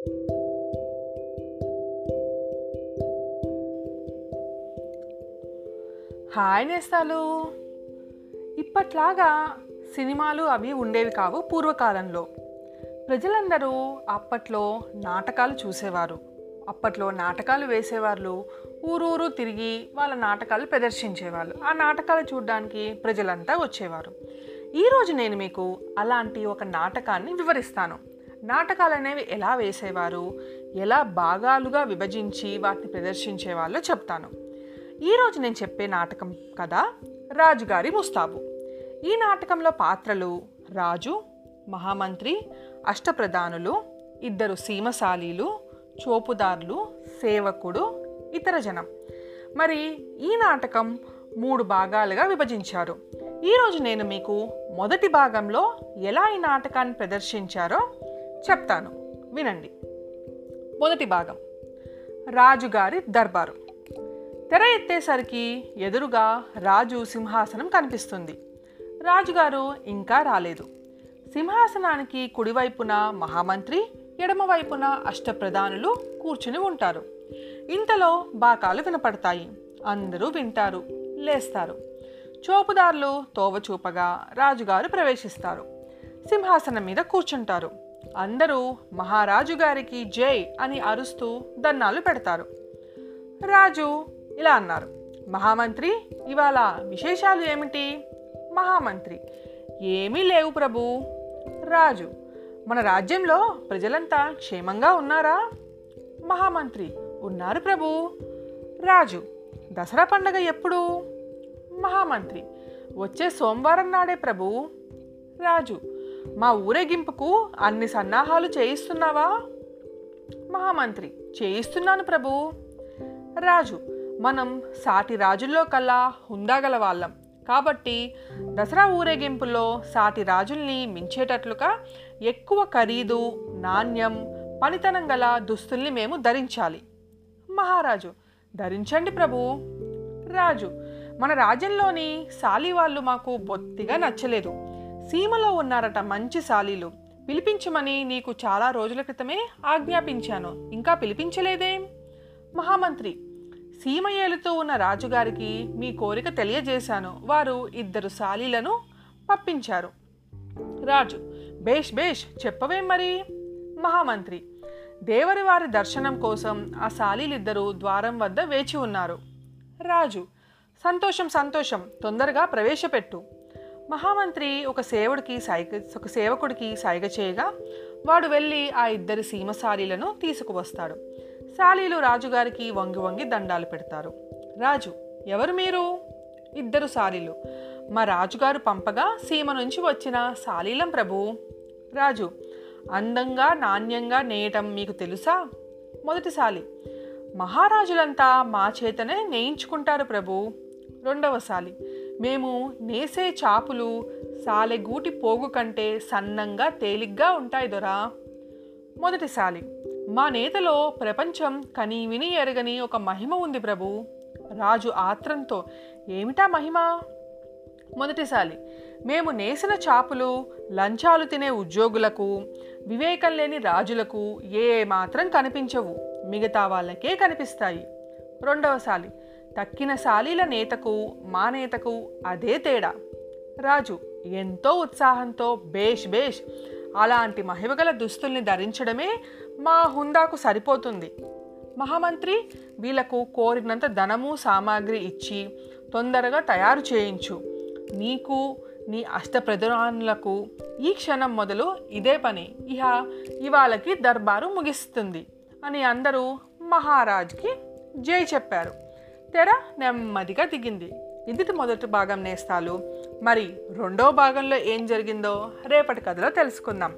Hi నేస్తాలు. ఇప్పట్లాగా సినిమాలు అవి ఉండేవి కావు పూర్వకాలంలో. ప్రజలందరూ అప్పట్లో నాటకాలు చూసేవారు. అప్పట్లో నాటకాలు వేసేవాళ్ళు ఊరూరు తిరిగి వాళ్ళ నాటకాలు ప్రదర్శించేవాళ్ళు. ఆ నాటకాలు చూడడానికి ప్రజలంతా వచ్చేవారు. ఈరోజు నేను మీకు అలాంటి ఒక నాటకాన్ని వివరిస్తాను. నాటకాలు అనేవి ఎలా వేసేవారు? ఎలా భాగాలుగా విభజించి వాటిని ప్రదర్శించేవాళ్ళో చెప్తాను. ఈరోజు నేను చెప్పే నాటకం కథ రాజుగారి ముస్తాబు. ఈ నాటకంలో పాత్రలు రాజు మహామంత్రి అష్టప్రధానులు ఇద్దరు సీమశాలీలు చోపుదారులు సేవకుడు ఇతర జనం. మరి ఈ నాటకం మూడు భాగాలుగా విభజించారు. ఈరోజు నేను మీకు మొదటి భాగంలో ఎలా ఈ నాటకాన్ని ప్రదర్శించారో చెప్తాను. వినండి. మొదటి భాగం. రాజుగారి దర్బారు. తెర ఎత్తేసరికి ఎదురుగా రాజు సింహాసనం కనిపిస్తుంది. రాజుగారు ఇంకా రాలేదు. సింహాసనానికి కుడివైపున మహామంత్రి ఎడమవైపున అష్టప్రధానులు కూర్చుని ఉంటారు. ఇంతలో బాకాలు వినపడతాయి. అందరూ వింటారు లేస్తారు. చోపుదారులు తోవచూపగా రాజుగారు ప్రవేశిస్తారు. సింహాసనం మీద కూర్చుంటారు. అందరూ మహారాజు గారికి జై అని అరుస్తూ దన్నాలు పెడతారు. రాజు ఇలా అన్నారు మహామంత్రి ఇవాళ విశేషాలు ఏమిటి? మహామంత్రి ఏమీ లేవు ప్రభు. రాజు మన రాజ్యంలో ప్రజలంతా క్షేమంగా ఉన్నారా? మహామంత్రి ఉన్నారు ప్రభు. రాజు దసరా పండగ ఎప్పుడు? మహామంత్రి వచ్చే సోమవారం నాడే ప్రభు. రాజు మా ఊరేగింపుకు అన్ని సన్నాహాలు చేయిస్తున్నావా? మహామంత్రి చేయిస్తున్నాను ప్రభు. రాజు మనం సాటి రాజుల్లో కల్లా హుందాగల వాళ్ళం. కాబట్టి దసరా ఊరేగింపులో సాటి రాజుల్ని మించేటట్లుగా ఎక్కువ ఖరీదు నాణ్యం పనితనం గల దుస్తుల్ని మేము ధరించాలి. మహారాజు ధరించండి ప్రభు. రాజు మన రాజ్యంలోని సాలి వాళ్ళు మాకు బొత్తిగా నచ్చలేదు. సీమలో ఉన్నారట మంచి సాలీలు. పిలిపించమని నీకు చాలా రోజుల క్రితమే ఆజ్ఞాపించాను. ఇంకా పిలిపించలేదేం? మహామంత్రి సీమ ఏలుతూ ఉన్న రాజుగారికి మీ కోరిక తెలియజేశాను. వారు ఇద్దరు సాలీలను పంపించారు. రాజు బేష్ బేష్ చెప్పవేం మరి? మహామంత్రి దేవరి వారి దర్శనం కోసం ఆ సాలీలిద్దరూ ద్వారం వద్ద వేచి ఉన్నారు. రాజు సంతోషం సంతోషం తొందరగా ప్రవేశపెట్టు. మహామంత్రి ఒక సేవుడికి సైగ ఒక సేవకుడికి సైగ చేయగా వాడు వెళ్ళి ఆ ఇద్దరి సీమశాలీలను తీసుకువస్తాడు. శాలీలు రాజుగారికి వంగి వంగి దండాలు పెడతారు. రాజు ఎవరు మీరు? ఇద్దరు శాలీలు మా రాజుగారు పంపగా సీమ నుంచి వచ్చిన శాలీలం ప్రభు. రాజు అందంగా నాణ్యంగా నేయటం మీకు తెలుసా? మొదటిసాలి మహారాజులంతా మా చేతనే నేయించుకుంటారు ప్రభు. రెండవసాలి మేము నేసే చాపులు సాలెగూటి పోగు కంటే సన్నంగా తేలిగ్గా ఉంటాయి దొరా. మొదటిసాలి మా నేతలో ప్రపంచం కనీవిని ఎరగని ఒక మహిమ ఉంది ప్రభు. రాజు ఆత్రంతో ఏమిటా మహిమ? మొదటిసారి మేము నేసిన చాపులు లంచాలు తినే ఉద్యోగులకు వివేకం లేని రాజులకు ఏ మాత్రం కనిపించవు. మిగతా వాళ్ళకే కనిపిస్తాయి. రెండవసారి తక్కిన సాలీల నేతకు మా నేతకు అదే తేడా. రాజు ఎంతో ఉత్సాహంతో బేష్ బేష్ అలాంటి మహిమగల దుస్తుల్ని ధరించడమే మా హుందాకు సరిపోతుంది. మహామంత్రి వీళ్ళకు కోరినంత ధనము సామాగ్రి ఇచ్చి తొందరగా తయారు చేయించు. నీకు నీ అష్టప్రధానులకు ఈ క్షణం మొదలు ఇదే పని. ఇహ ఇవాళకి దర్బారు ముగిస్తుంది అని అందరూ మహారాజ్కి జై చెప్పారు. తెర నెమ్మదిగా దిగింది. ఇది మొదటి భాగం నేస్తాలు. మరి రెండో భాగంలో ఏం జరిగిందో రేపటి కథలో తెలుసుకుందాం.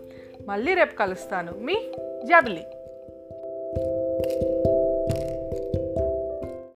మళ్ళీ రేపు కలుస్తాను. మీ జాబిలీ